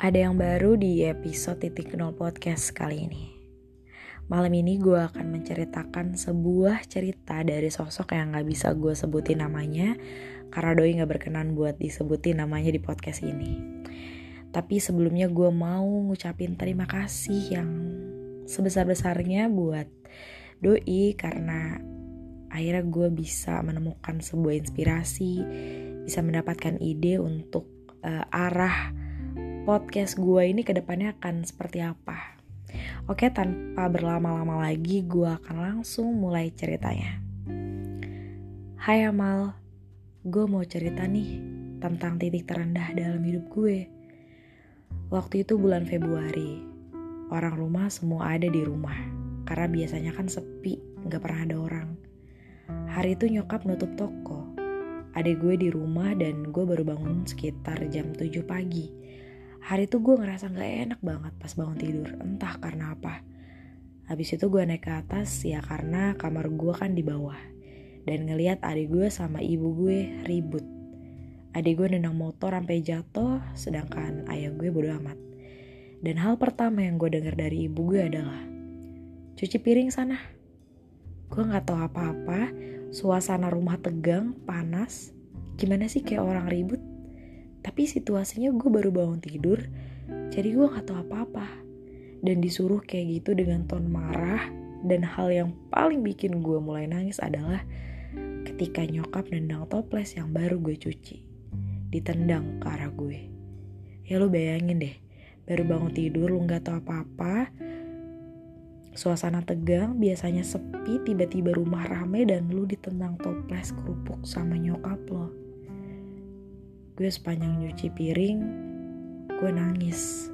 Ada yang baru di episode titik nol podcast kali ini. Malam ini gue akan menceritakan sebuah cerita dari sosok yang gak bisa gue sebutin namanya karena doi gak berkenan buat disebutin namanya di podcast ini. Tapi sebelumnya gue mau ngucapin terima kasih yang sebesar-besarnya buat doi karena akhirnya gue bisa menemukan sebuah inspirasi, bisa mendapatkan ide untuk uh, arah podcast gue ini ke depannya akan seperti apa. Oke, tanpa berlama-lama lagi, gue akan langsung mulai ceritanya. Hai Amal, gue mau cerita nih tentang titik terendah dalam hidup gue. Waktu itu bulan Februari, orang rumah semua ada di rumah. Karena biasanya kan sepi, gak pernah ada orang. Hari itu nyokap nutup toko. Adik gue di rumah dan gue baru bangun sekitar jam 7 pagi hari itu gue ngerasa gak enak banget pas bangun tidur entah karena apa. Habis itu gue naik ke atas ya karena kamar gue kan di bawah. Dan ngeliat adik gue sama ibu gue ribut. Adik gue nendang motor sampai jatuh sedangkan ayah gue bodo amat. Dan hal pertama yang gue denger dari ibu gue adalah cuci piring sana. Gue nggak tahu apa-apa suasana rumah tegang panas. Gimana sih kayak orang ribut tapi situasinya gue baru bangun tidur, jadi gue gak tahu apa-apa. Dan disuruh kayak gitu dengan ton marah, dan hal yang paling bikin gue mulai nangis adalah ketika nyokap nendang toples yang baru gue cuci. Ditendang ke arah gue. Ya lo bayangin deh, baru bangun tidur lu gak tahu apa-apa, Suasana tegang, biasanya sepi, tiba-tiba rumah rame dan lu ditendang toples kerupuk sama nyokap lo gue sepanjang nyuci piring gue nangis.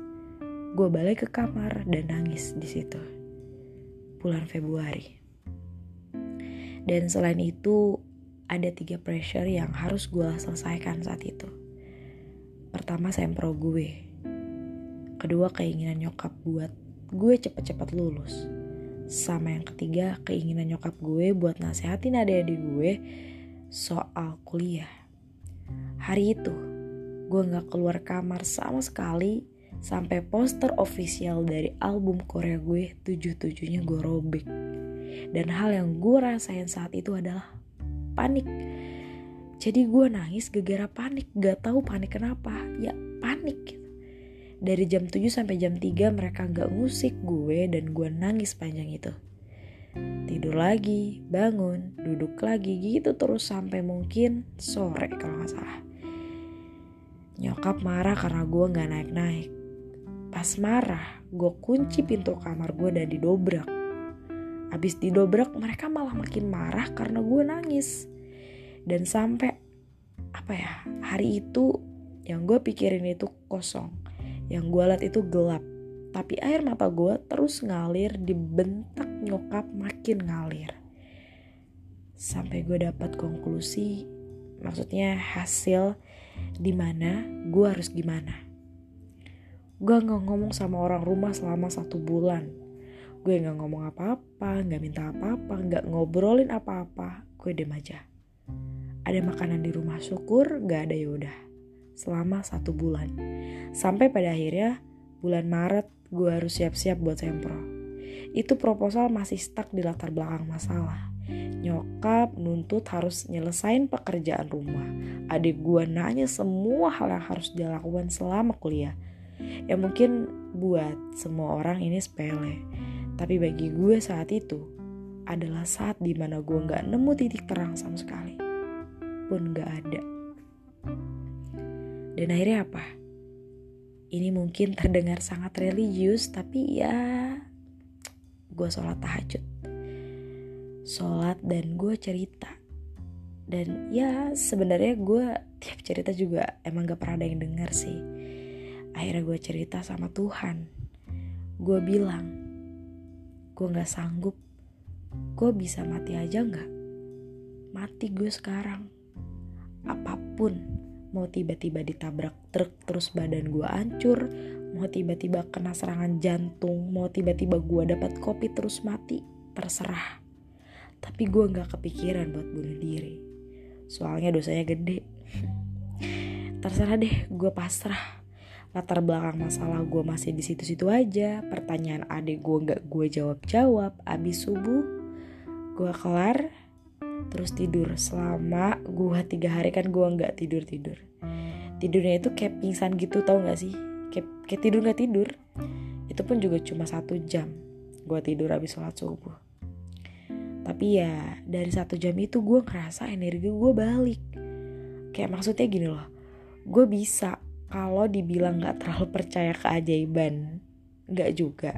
Gue balik ke kamar dan nangis di situ. Bulan Februari. Dan selain itu ada tiga pressure yang harus gue selesaikan saat itu. Pertama sempro gue. Kedua keinginan nyokap buat gue cepet-cepet lulus. Sama yang ketiga keinginan nyokap gue buat nasehatin adik-adik gue soal kuliah Hari itu, gue gak keluar kamar sama sekali sampai poster official dari album Korea gue tujuh-tujuhnya gue robek. Dan hal yang gue rasain saat itu adalah panik. Jadi gue nangis gegara panik, gak tahu panik kenapa, ya panik. Dari jam 7 sampai jam 3 mereka gak ngusik gue dan gue nangis panjang itu. Tidur lagi, bangun, duduk lagi gitu terus sampai mungkin sore kalau gak salah. Nyokap marah karena gue gak naik-naik. Pas marah, gue kunci pintu kamar gue dan didobrak. Abis didobrak, mereka malah makin marah karena gue nangis. Dan sampai, apa ya, hari itu yang gue pikirin itu kosong. Yang gue liat itu gelap. Tapi air mata gue terus ngalir dibentak nyokap makin ngalir. Sampai gue dapat konklusi, maksudnya hasil di mana gue harus gimana. Gue gak ngomong sama orang rumah selama satu bulan. Gue gak ngomong apa-apa, gak minta apa-apa, gak ngobrolin apa-apa. Gue dem aja. Ada makanan di rumah syukur, gak ada yaudah. Selama satu bulan. Sampai pada akhirnya bulan Maret gue harus siap-siap buat sempro. Itu proposal masih stuck di latar belakang masalah Nyokap nuntut harus nyelesain pekerjaan rumah. Adik gue nanya semua hal yang harus dilakukan selama kuliah. Ya mungkin buat semua orang ini sepele. Tapi bagi gue saat itu adalah saat di mana gue gak nemu titik terang sama sekali. Pun gak ada. Dan akhirnya apa? Ini mungkin terdengar sangat religius tapi ya gue sholat tahajud. Sholat dan gue cerita. Dan ya sebenarnya gue tiap cerita juga emang gak pernah ada yang denger sih. Akhirnya gue cerita sama Tuhan. Gue bilang gue gak sanggup. Gue bisa mati aja gak mati gue sekarang. Apa pun mau tiba-tiba ditabrak truk terus badan gue hancur. Mau tiba-tiba kena serangan jantung. Mau tiba-tiba gue dapat kopi terus mati. Terserah. Tapi gue gak kepikiran buat bunuh diri. Soalnya dosanya gede. Terserah deh, gue pasrah. latar belakang masalah gue masih di situ-situ aja. Pertanyaan adik gue gak gue jawab-jawab. Abis subuh gue kelar terus tidur. Selama gue tiga hari kan gue nggak tidur tidur tidurnya itu kayak pingsan gitu tau gak sih? Kayak, kayak tidur nggak tidur. Itu pun juga cuma satu jam gue tidur habis sholat subuh. Tapi ya dari satu jam itu gue ngerasa energi gue balik. Kayak maksudnya gini loh gue bisa kalau dibilang nggak terlalu percaya keajaiban nggak juga.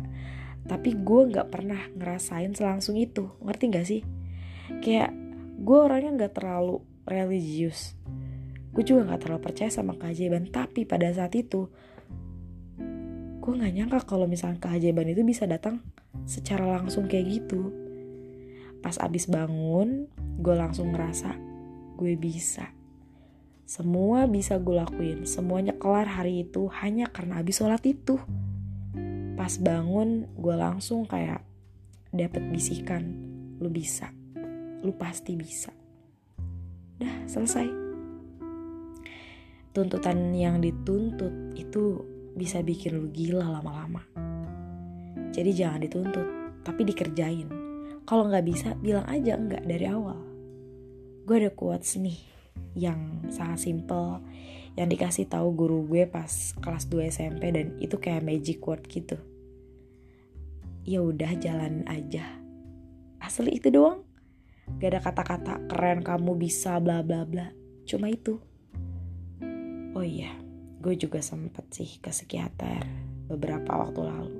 Tapi gue nggak pernah ngerasain selangsung itu. Ngerti gak sih? Kayak gue orangnya nggak terlalu religius. Gue juga nggak terlalu percaya sama keajaiban. Tapi pada saat itu gue nggak nyangka kalau misalnya keajaiban itu bisa datang secara langsung kayak gitu. Pas abis bangun gue langsung ngerasa gue bisa. Semua bisa gue lakuin. Semuanya kelar hari itu hanya karena abis sholat itu. Pas bangun gue langsung kayak dapet bisikan lu bisa lu pasti bisa. Dah selesai. Tuntutan yang dituntut itu bisa bikin lu gila lama-lama. Jadi jangan dituntut tapi dikerjain. Kalau nggak bisa bilang aja enggak dari awal. Gue ada quotes nih yang sangat simple yang dikasih tahu guru gue pas kelas 2 SMP dan itu kayak magic word gitu. Ya udah jalan aja. Asli itu doang Gak ada kata-kata keren kamu bisa bla bla bla. Cuma itu. Oh iya, gue juga sempet sih ke psikiater beberapa waktu lalu.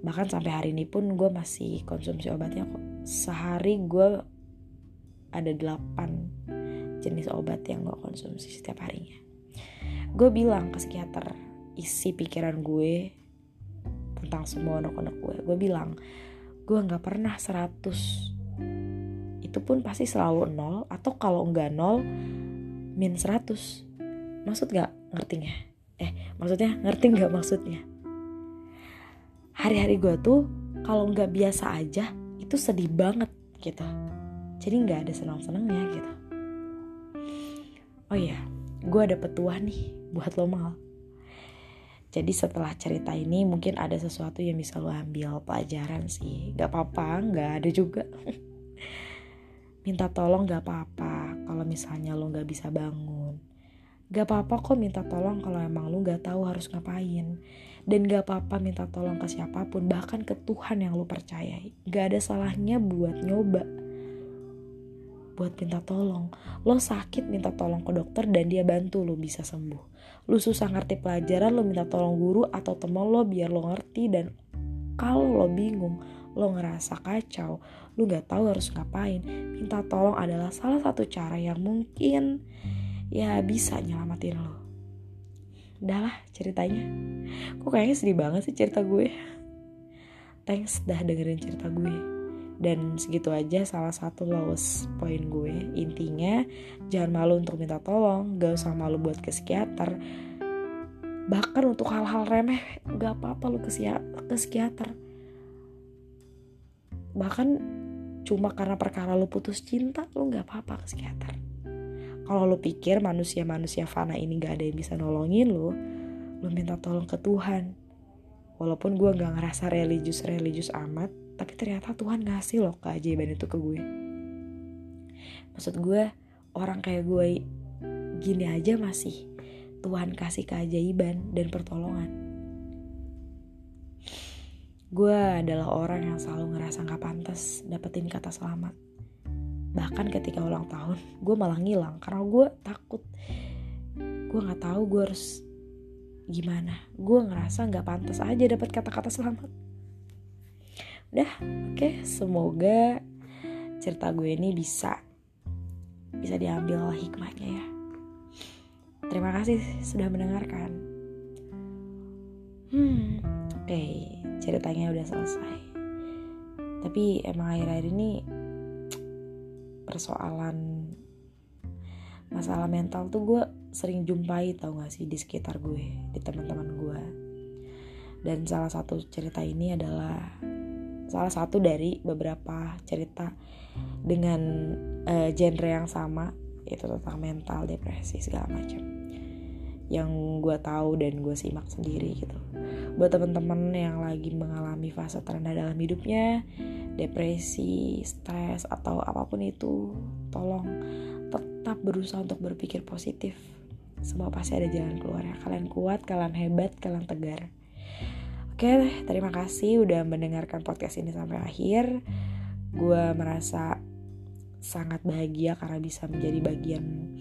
Bahkan sampai hari ini pun gue masih konsumsi obatnya kok. Sehari gue ada 8 jenis obat yang gue konsumsi setiap harinya. Gue bilang ke psikiater isi pikiran gue tentang semua anak-anak gue. Gue bilang, gue gak pernah 100 itu pun pasti selalu nol atau kalau enggak nol min 100 maksud gak ngertinya? Eh maksudnya ngerti nggak maksudnya? Hari-hari gue tuh kalau nggak biasa aja itu sedih banget gitu. Jadi nggak ada senang-senangnya gitu. Oh iya gue ada petuah nih buat lo mal. Jadi setelah cerita ini mungkin ada sesuatu yang bisa lo ambil pelajaran sih. Gak apa-apa, gak ada juga minta tolong gak apa-apa kalau misalnya lo gak bisa bangun. Gak apa-apa kok minta tolong kalau emang lo gak tahu harus ngapain. Dan gak apa-apa minta tolong ke siapa pun, bahkan ke Tuhan yang lo percayai. Gak ada salahnya buat nyoba. Buat minta tolong. Lo sakit minta tolong ke dokter dan dia bantu lo bisa sembuh. Lo susah ngerti pelajaran, lo minta tolong guru atau temen lo biar lo ngerti dan kalau lo bingung, lo ngerasa kacau, lu gak tahu harus ngapain, minta tolong adalah salah satu cara yang mungkin ya bisa nyelamatin lo. Udah lah ceritanya. Kok kayaknya sedih banget sih cerita gue. Thanks dah dengerin cerita gue. Dan segitu aja salah satu lowest point gue. Intinya jangan malu untuk minta tolong, gak usah malu buat ke psikiater. Bahkan untuk hal-hal remeh gak apa-apa lu ke psikiater bahkan cuma karena perkara lo putus cinta lo nggak apa-apa ke psikiater. Kalau lo pikir manusia-manusia fana ini gak ada yang bisa nolongin lo lo minta tolong ke Tuhan. Walaupun gue nggak ngerasa religius religius amat tapi ternyata Tuhan ngasih loh keajaiban itu ke gue. Maksud gue orang kayak gue gini aja masih Tuhan kasih keajaiban dan pertolongan Gue adalah orang yang selalu ngerasa gak pantas dapetin kata selamat. Bahkan ketika ulang tahun, gue malah ngilang karena gue takut. Gue gak tahu gue harus gimana. Gue ngerasa gak pantas aja dapet kata-kata selamat. Udah, oke. Okay, semoga cerita gue ini bisa bisa diambil hikmahnya ya. Terima kasih sudah mendengarkan. Hmm, Okay ceritanya udah selesai. Tapi emang akhir-akhir ini persoalan masalah mental tuh gue sering jumpai tau gak sih di sekitar gue di teman-teman gue dan salah satu cerita ini adalah salah satu dari beberapa cerita dengan uh, genre yang sama itu tentang mental depresi segala macam. Yang gue tahu dan gue simak sendiri gitu buat teman-teman yang lagi mengalami fase terendah dalam hidupnya depresi stres atau apa pun itu tolong tetap berusaha untuk berpikir positif. Semua pasti ada jalan keluar ya. Kalian kuat kalian hebat kalian tegar. Oke terima kasih udah mendengarkan podcast ini sampai akhir. Gue merasa sangat bahagia karena bisa menjadi bagian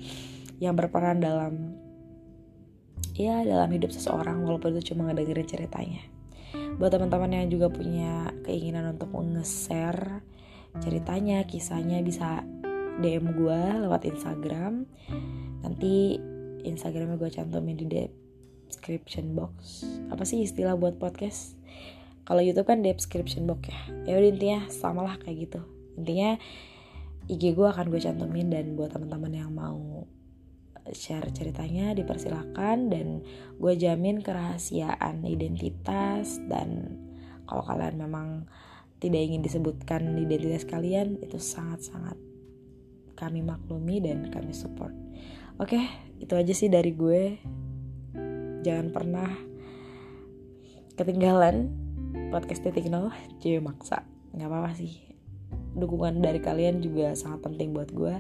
yang berperan dalam ya dalam hidup seseorang walaupun itu cuma ngedengerin ceritanya. Buat teman-teman yang juga punya keinginan untuk nge-share ceritanya kisahnya bisa DM gue lewat Instagram. Nanti Instagramnya gue cantumin di description box. Apa sih istilah buat podcast? Kalau YouTube kan description box ya. Ya udah intinya samalah kayak gitu. Intinya IG gue akan gue cantumin dan buat teman-teman yang mau share ceritanya dipersilahkan dan gue jamin kerahasiaan identitas dan kalau kalian memang tidak ingin disebutkan identitas kalian itu sangat-sangat kami maklumi dan kami support. Oke itu aja sih dari gue. Jangan pernah ketinggalan podcast titik nol cie maksa. Nggak apa-apa sih. Dukungan dari kalian juga sangat penting buat gue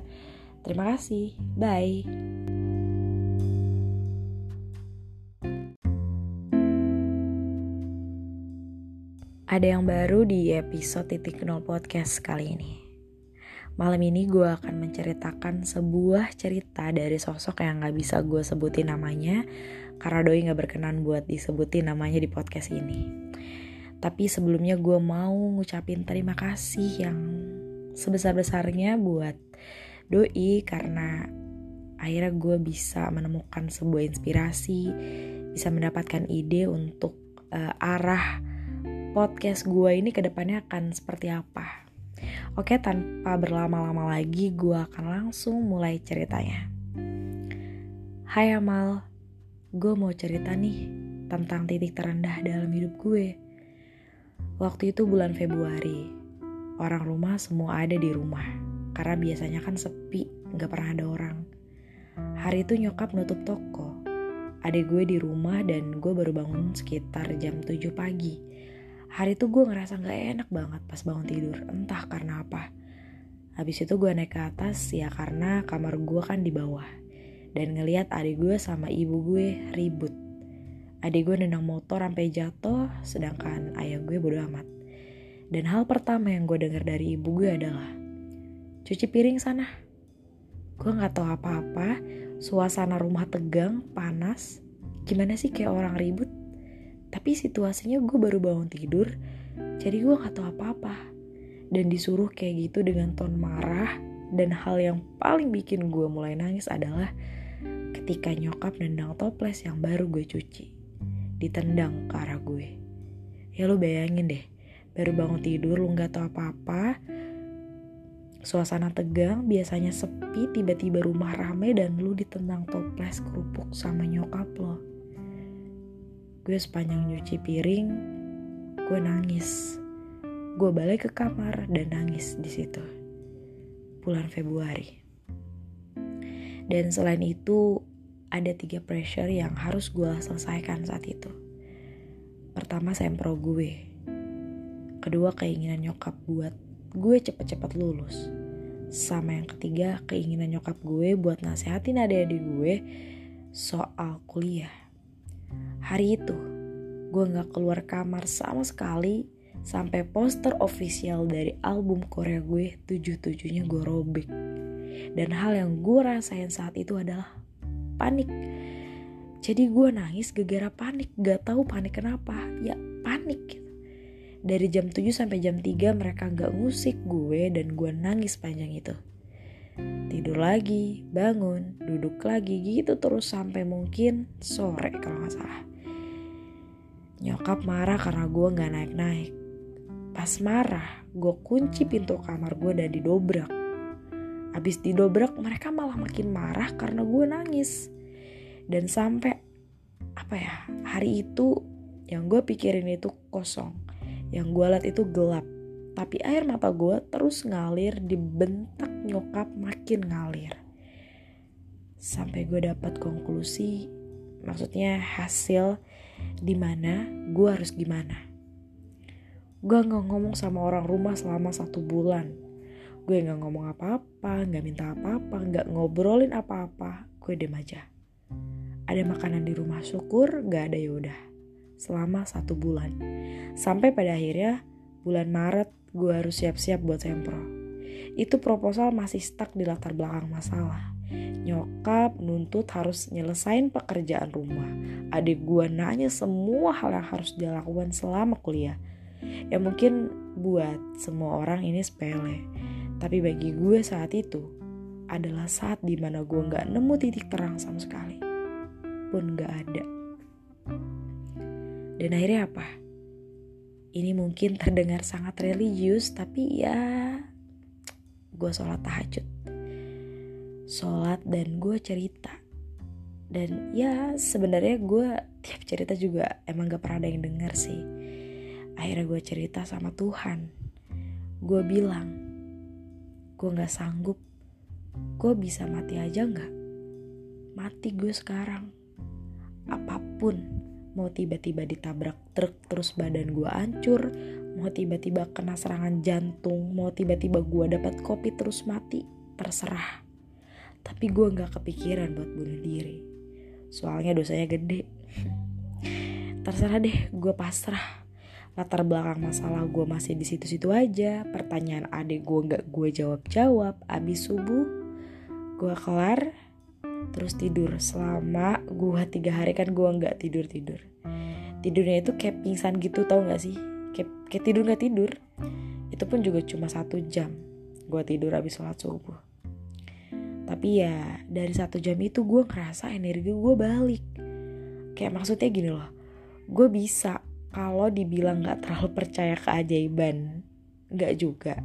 terima kasih bye Ada yang baru di episode titik nol podcast kali ini. Malam ini gue akan menceritakan sebuah cerita dari sosok yang gak bisa gue sebutin namanya karena doi gak berkenan buat disebutin namanya di podcast ini. Tapi sebelumnya gue mau ngucapin terima kasih yang sebesar-besarnya buat doi karena akhirnya gue bisa menemukan sebuah inspirasi, bisa mendapatkan ide untuk uh, arah podcast gue ini ke depannya akan seperti apa. Oke, tanpa berlama-lama lagi, gue akan langsung mulai ceritanya. Hai Amal, gue mau cerita nih tentang titik terendah dalam hidup gue. Waktu itu bulan Februari, orang rumah semua ada di rumah. Karena biasanya kan sepi, gak pernah ada orang. Hari itu nyokap nutup toko. Adik gue di rumah dan gue baru bangun sekitar jam 7 pagi Hari itu gue ngerasa gak enak banget pas bangun tidur, entah karena apa. Habis itu gue naik ke atas ya karena kamar gue kan di bawah. Dan ngeliat adik gue sama ibu gue ribut. Adik gue nendang motor sampai jatuh, sedangkan ayah gue bodo amat. Dan hal pertama yang gue denger dari ibu gue adalah, cuci piring sana. Gue gak tahu apa-apa, suasana rumah tegang, panas, gimana sih kayak orang ribut tapi situasinya gue baru bangun tidur, jadi gue gak tahu apa-apa. Dan disuruh kayak gitu dengan ton marah, dan hal yang paling bikin gue mulai nangis adalah ketika nyokap nendang toples yang baru gue cuci. Ditendang ke arah gue. Ya lo bayangin deh, baru bangun tidur lu gak tahu apa-apa, Suasana tegang, biasanya sepi, tiba-tiba rumah rame dan lu ditendang toples kerupuk sama nyokap lo. Gue sepanjang nyuci piring gue nangis. Gue balik ke kamar dan nangis di situ. Bulan Februari. Dan selain itu ada tiga pressure yang harus gue selesaikan saat itu. Pertama sempro gue. Kedua keinginan nyokap buat gue cepet-cepet lulus sama yang ketiga keinginan nyokap gue buat nasehatin adik-adik gue soal kuliah Hari itu, gue gak keluar kamar sama sekali sampai poster official dari album Korea gue tujuh-tujuhnya gue robek. Dan hal yang gue rasain saat itu adalah panik. Jadi gue nangis gegara panik, gak tahu panik kenapa, ya panik gitu. Dari jam 7 sampai jam 3 mereka gak ngusik gue dan gue nangis panjang itu. Tidur lagi, bangun, duduk lagi gitu terus sampai mungkin sore kalau gak salah. Nyokap marah karena gue gak naik-naik. Pas marah, gue kunci pintu kamar gue dan didobrak. Abis didobrak, mereka malah makin marah karena gue nangis. Dan sampai, apa ya, hari itu yang gue pikirin itu kosong. Yang gue liat itu gelap. Tapi air mata gue terus ngalir dibentak nyokap makin ngalir. Sampai gue dapat konklusi maksudnya hasil di mana gue harus gimana. Gue nggak ngomong sama orang rumah selama satu bulan. Gue nggak ngomong apa-apa nggak minta apa-apa nggak ngobrolin apa-apa. Gue dem aja. Ada makanan di rumah syukur nggak ada yaudah selama satu bulan sampai pada akhirnya bulan Maret gue harus siap-siap buat sempro itu proposal masih stuck di latar belakang masalah Nyokap nuntut harus nyelesain pekerjaan rumah. Adik gue nanya semua hal yang harus dia lakukan selama kuliah. Ya mungkin buat semua orang ini sepele. Tapi bagi gue saat itu adalah saat di mana gue gak nemu titik terang sama sekali. Pun gak ada. Dan akhirnya apa? Ini mungkin terdengar sangat religius tapi ya gue sholat tahajud. Sholat dan gue cerita. Dan ya sebenarnya gue tiap cerita juga emang gak pernah ada yang denger sih. Akhirnya gue cerita sama Tuhan. Gue bilang gue gak sanggup. Gue bisa mati aja gak mati gue sekarang. Apa pun mau tiba-tiba ditabrak truk terus badan gue hancur mau tiba-tiba kena serangan jantung mau tiba-tiba gue dapat kopi terus mati terserah tapi gue gak kepikiran buat bunuh diri. Soalnya dosanya gede. Terserah deh, gue pasrah. Latar belakang masalah gue masih di situ-situ aja. Pertanyaan adik gue gak gue jawab-jawab. Abis subuh, gue kelar. Terus tidur selama gue tiga hari kan gue gak tidur-tidur. Tidurnya itu kayak pingsan gitu tau gak sih? Kayak, kayak tidur gak tidur. Itu pun juga cuma satu jam. Gue tidur abis sholat subuh tapi ya dari satu jam itu gue ngerasa energi gue balik kayak maksudnya gini loh gue bisa kalau dibilang gak terlalu percaya keajaiban gak juga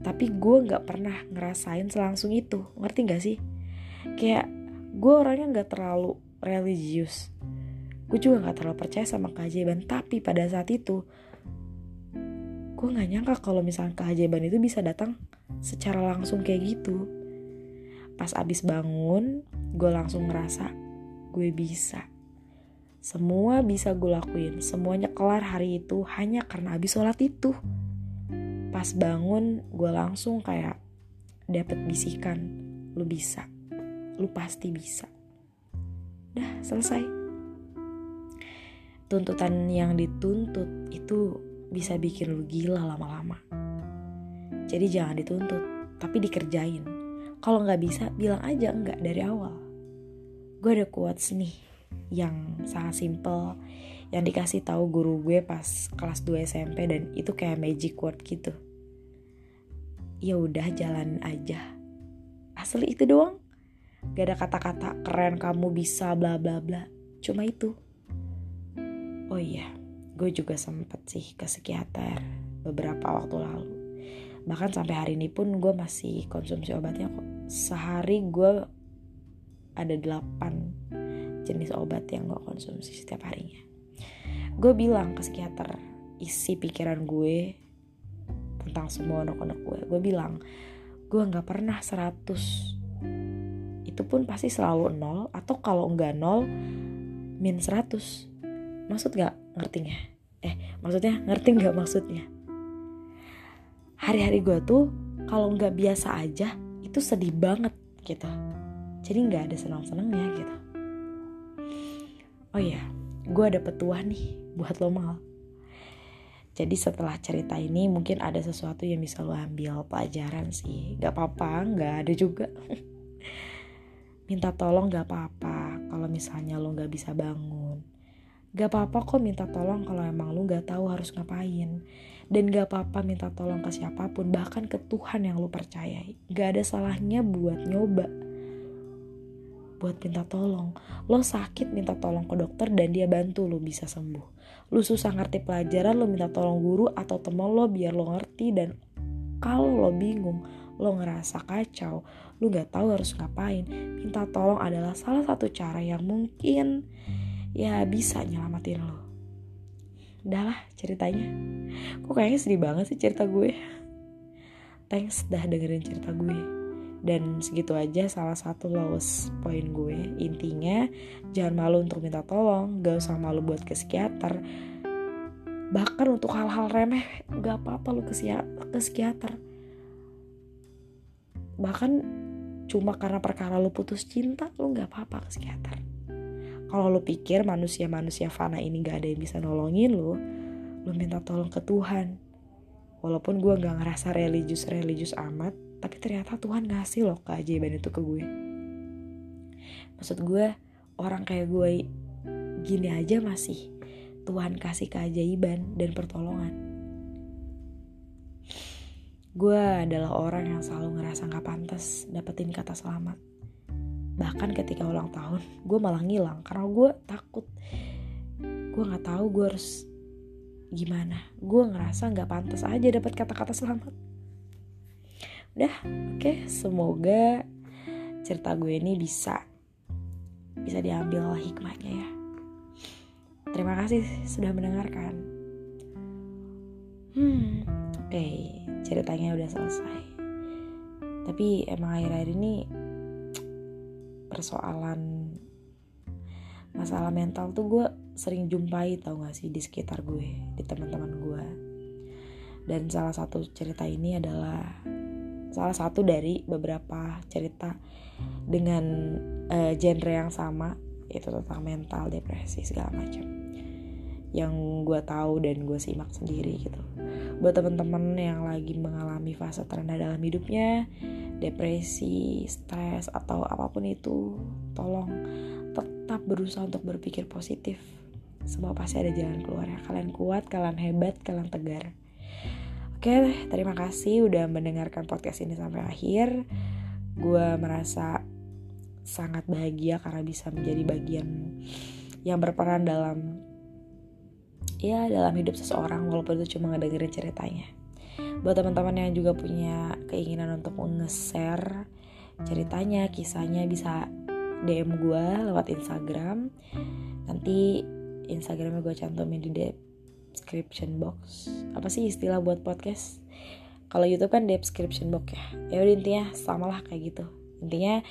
tapi gue gak pernah ngerasain selangsung itu ngerti gak sih kayak gue orangnya gak terlalu religius. Gue juga gak terlalu percaya sama keajaiban. Tapi pada saat itu gue gak nyangka kalau misalnya keajaiban itu bisa datang secara langsung kayak gitu. Pas abis bangun, gue langsung ngerasa gue bisa. Semua bisa gue lakuin, semuanya kelar hari itu hanya karena abis sholat itu. Pas bangun, gue langsung kayak dapet bisikan, lu bisa, lu pasti bisa. Dah selesai. Tuntutan yang dituntut itu bisa bikin lu gila lama-lama. Jadi jangan dituntut, tapi dikerjain kalau nggak bisa, bilang aja enggak dari awal. Gue ada quotes nih yang sangat simple yang dikasih tahu guru gue pas kelas 2 SMP dan itu kayak magic word gitu. Ya udah jalan aja. Asli itu doang. Gak ada kata-kata keren kamu bisa bla bla bla. Cuma itu. Oh iya, gue juga sempet sih ke psikiater beberapa waktu lalu. Bahkan sampai hari ini pun gue masih konsumsi obatnya kok sehari gue ada delapan jenis obat yang gue konsumsi setiap harinya. Gue bilang ke psikiater isi pikiran gue tentang semua anak-anak gue. Gue bilang gue nggak pernah 100 itu pun pasti selalu nol atau kalau nggak nol min 100 maksud nggak ngertinya? Eh maksudnya ngerti nggak maksudnya? Hari-hari gue tuh kalau nggak biasa aja itu sedih banget gitu. Jadi nggak ada senang-senangnya gitu. Oh iya gue ada petuah nih buat lo mal. Jadi setelah cerita ini mungkin ada sesuatu yang bisa lo ambil pelajaran sih. Gak apa-apa, gak ada juga Minta tolong gak apa-apa kalau misalnya lo gak bisa bangun Gak apa-apa kok minta tolong kalau emang lo gak tahu harus ngapain dan gak apa-apa minta tolong ke siapa pun, bahkan ke Tuhan yang lu percayai. Gak ada salahnya buat nyoba. Buat minta tolong. Lo sakit minta tolong ke dokter dan dia bantu lo bisa sembuh. Lo susah ngerti pelajaran, lo minta tolong guru atau temen lo biar lo ngerti dan kalau lo bingung, lo ngerasa kacau, lo gak tahu harus ngapain, minta tolong adalah salah satu cara yang mungkin ya bisa nyelamatin lo. Udahlah ceritanya. Kok kayaknya sedih banget sih cerita gue. Thanks dah dengerin cerita gue. Dan segitu aja salah satu lowest point gue. Intinya jangan malu untuk minta tolong gak usah malu buat ke psikiater. Bahkan untuk hal-hal remeh gak apa-apa lu ke, ke psikiater bahkan cuma karena perkara lu putus cinta lu gak apa-apa ke psikiater. Kalau lu pikir manusia-manusia fana ini gak ada yang bisa nolongin lu lu minta tolong ke Tuhan. Walaupun gue gak ngerasa religius-religius amat tapi ternyata Tuhan ngasih loh keajaiban itu ke gue. Maksud gue orang kayak gue gini aja masih Tuhan kasih keajaiban dan pertolongan gue adalah orang yang selalu ngerasa gak pantas dapetin kata selamat. Bahkan ketika ulang tahun gue malah ngilang karena gue takut. Gue nggak tahu gue harus gimana. Gue ngerasa nggak pantas aja dapat kata-kata selamat. Udah oke. Okay, semoga cerita gue ini bisa bisa diambil hikmahnya ya. Terima kasih sudah mendengarkan. Hmm okay, ceritanya udah selesai. Tapi emang akhir-akhir ini persoalan masalah mental tuh gue sering jumpai tau gak sih di sekitar gue di teman-teman gue dan salah satu cerita ini adalah salah satu dari beberapa cerita dengan uh, genre yang sama itu tentang mental depresi segala macam. Yang gue tahu dan gue simak sendiri gitu buat teman-teman yang lagi mengalami fase terendah dalam hidupnya depresi, stres atau apa pun itu, tolong tetap berusaha untuk berpikir positif. Semua pasti ada jalan keluar ya. Kalian kuat, kalian hebat, kalian tegar. Oke, terima kasih udah mendengarkan podcast ini sampai akhir. Gue merasa sangat bahagia karena bisa menjadi bagian yang berperan dalam ya dalam hidup seseorang walaupun itu cuma ngedengerin ceritanya. Buat teman-teman yang juga punya keinginan untuk nge-share ceritanya kisahnya bisa DM gue lewat Instagram. Nanti Instagramnya gue cantumin di description box. Apa sih istilah buat podcast? Kalau YouTube kan description box ya. Ya udah intinya sama lah kayak gitu. Intinya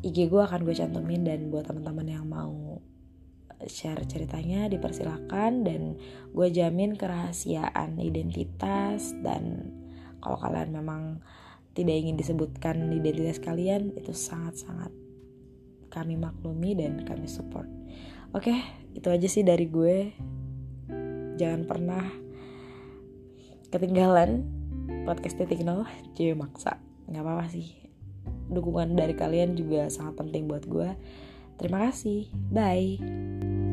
IG gue akan gue cantumin dan buat teman-teman yang mau share ceritanya dipersilahkan dan gue jamin kerahasiaan identitas dan kalau kalian memang tidak ingin disebutkan identitas kalian itu sangat-sangat kami maklumi dan kami support. Oke itu aja sih dari gue. Jangan pernah ketinggalan podcast titik nol jadi maksa. Nggak apa-apa sih. Dukungan dari kalian juga sangat penting buat gue Terima kasih, bye.